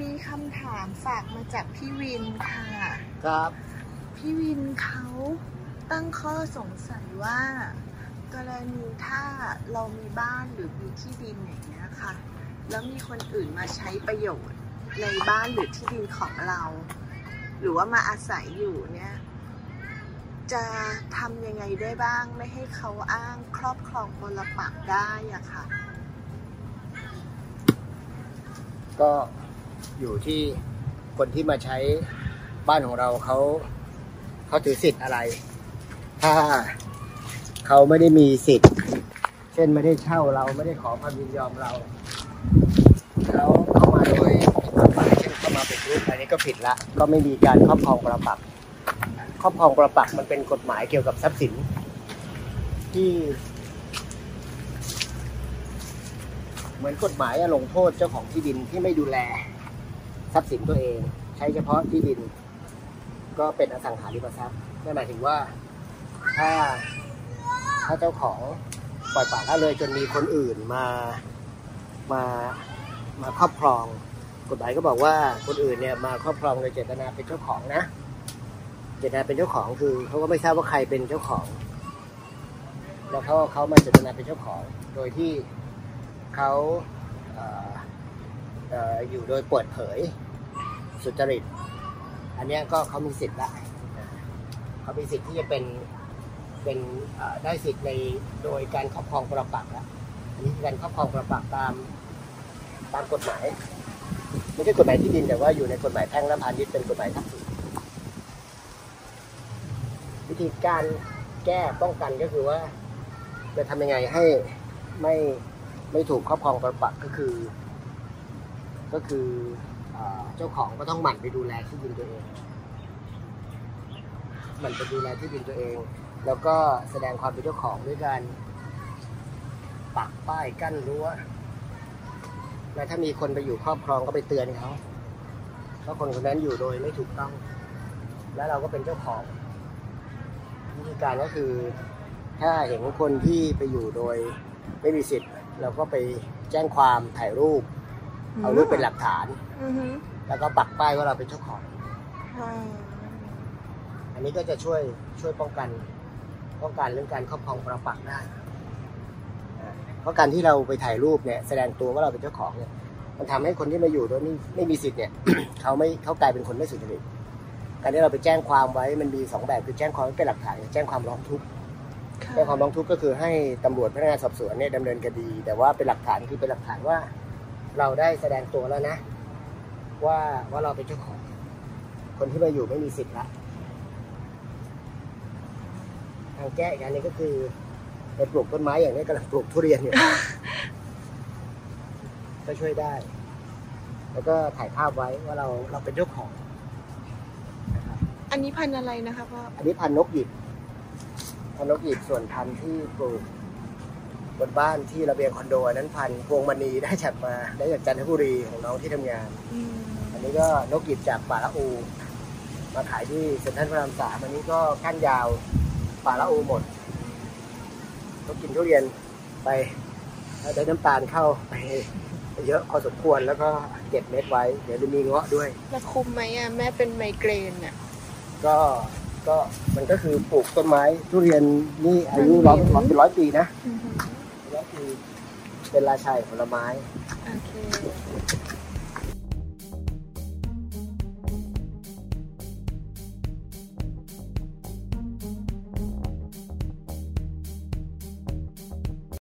มีคำถามฝากมาจากพี่วินค่ะ ครับ พี่วินเขาตั้งข้อสงสัยว่า กรณีถ้าเรามีบ้านหรือมีที่ดินอย่างเงี้ยค่ะ แล้วมีคนอื่นมาใช้ประโยชน์ในบ้านหรือที่ดินของเรา หรือว่ามาอาศัยอยู่เนี่ย จะทำยังไงได้บ้างไม่ให้เขาอ้างครอบครองปรปักษ์ได้อะค่ะ ก็อยู่ที่คนที่มาใช้บ้านของเราเขาเขาถือสิทธิ์อะไร ถ้าเขาไม่ได้มีสิทธิ์ เช่นไม่ได้เช่าเราไม่ได้ขอความยินยอมเราเขาเข้ามาโดยผิดกฎหมายเช่นเข้ามาเป็นรูปอันนี้ก็ผิดละ ก็ไม่มีการครอบครองประปัก ครอบครองประปักมันเป็นกฎหมายเกี่ยวกับทรัพย์สิน ที่ เหมือนกฎหมายอะลงโทษเจ้าของที่ดินที่ไม่ดูแลทรัพย์สินตัวเอง ใช้เฉพาะที่ดิน ก็เป็นอสังหาริมทรัพย์นั่นหมายถึงว่าถ้าถ้าเจ้าของปล่อยปละละเลยจนมีคนอื่นมามามาครอบครอง กฎหมายก็บอกว่าคนอื่นเนี่ยมาครอบครองโดยเจตนาเป็นเจ้าของนะเจตนาเป็นเจ้าของคือเขาก็ไม่ทราบว่าใครเป็นเจ้าของ แล้วเขาเขามาเจตนาเป็นเจ้าของ โดยที่ เขาเออยู่โดยเปิดเผยสุจริต อันนี้ก็เขามีสิทธิ์ละเขามีสิทธิ์ที่จะเป็นเป็นได้สิทธิ์ในโดยการครอบครองประปักษ์ละอันนี้การครอบครองประปักษ์ตามตามกฎหมายไม่ใช่กฎหมายที่ดินแต่ว่าอยู่ในกฎหมายแพ่งและพาณิชย์เป็นกฎหมายทรัพย์สินวิธีการแก้ป้องกันก็คือว่า จะทำยังไงให้ไม่ ไม่ถูกครอบครองปรปักก็คือ ก็คือเอ่อเจ้าของก็ต้องหมั่นไปดูแลที่ดินตัวเองหมั่นไปดูแลที่ดินตัวเอง แล้วก็แสดงความเป็นเจ้าของด้วยการปักป้ายกั้นรั้วแล้วถ้ามีคนไปอยู่ครอบครองก็ไปเตือนเขาว่าะคนคนนั้นอยู่โดยไม่ถูกต้อง แล้วเราก็เป็นเจ้าของวิธีการก็คือ ถ้าเห็นคนที่ไปอยู่โดยไม่มีสิทธิ์ เราก็ไปแจ้งความถ่ายรูป เอารูปเป็นหลักฐาน อือฮึแล้วก็ปักป้ายว่าเราเป็นเจ้าของอ่าอันนี้ก็จะช่วยช่วยป้องกัน ป้องกันเรื่องการครอบครองปรปักษ์ได้อ่าเพราะการที่เราไปถ่ายรูปเนี่ยแสดงตัวว่าเราเป็นเจ้าของเนี่ยมันทำให้คนที่มาอยู่โดยไม่ไม่มีสิทธิ์เนี่ย เขาไม่เขากลายเป็นคนไม่สุจริตการที่เราไปแจ้งความไว้มันมีสองแบบคือแจ้งความไว้เป็นหลักฐานกับแจ้งความร้องทุกข์ค่ะ แจ้งความร้องทุกข์ก็คือให้ตำรวจพนักงานสอบสวนเนี่ยดำเนินคดี แต่ว่าเป็นหลักฐานคือเป็นหลักฐานว่า เราได้แสดงตัวแล้วนะ ว่าว่าเราเป็นเจ้าของ คนที่มาอยู่ไม่มีสิทธิ์ละทางแก้อีกอันหนึงก็คือไปปลูกต้นไม้อย่างนี้กำลังปลูกทุเรียนอยู่ก็ช่วยได้ แล้วก็ถ่ายภาพไว้ว่าเราเราเป็นเจ้าของนะครับอันนี้พันธุ์อะไรนะคะพ่ออันนี้พันธุ์นกหยิบ พันธุ์นกหยิบส่วนพันธุ์ที่ปลูกบนบ้านที่ระเบียงคอนโดอันนั้นพันธุ์พวงมณีได้จากมาได้จากจันทบุรีของน้องที่ทำงานอืมอันนี้ก็นกหยิบจากป่าละอู มาขายที่เซ็นทรัลพระรามสามอันนี้ก็ก้านยาวป่าละอูหมดก็กินทุเรียนไปแล้วได้น้ำตาลเข้าไปเยอะพอสมควรแล้วก็เก็บเม็ดไว้ เดี๋ยวจะมีเงาะด้วยแล้วคุมไหมอะแม่เป็นไมเกรนอะก็ ก็มันก็คือปลูกต้นไม้ทุเรียนนี่อายุร้อยร้อยเป็นร้อยปีนะอือฮึร้อยปีเป็นราชาแห่งผลไม้ โอเค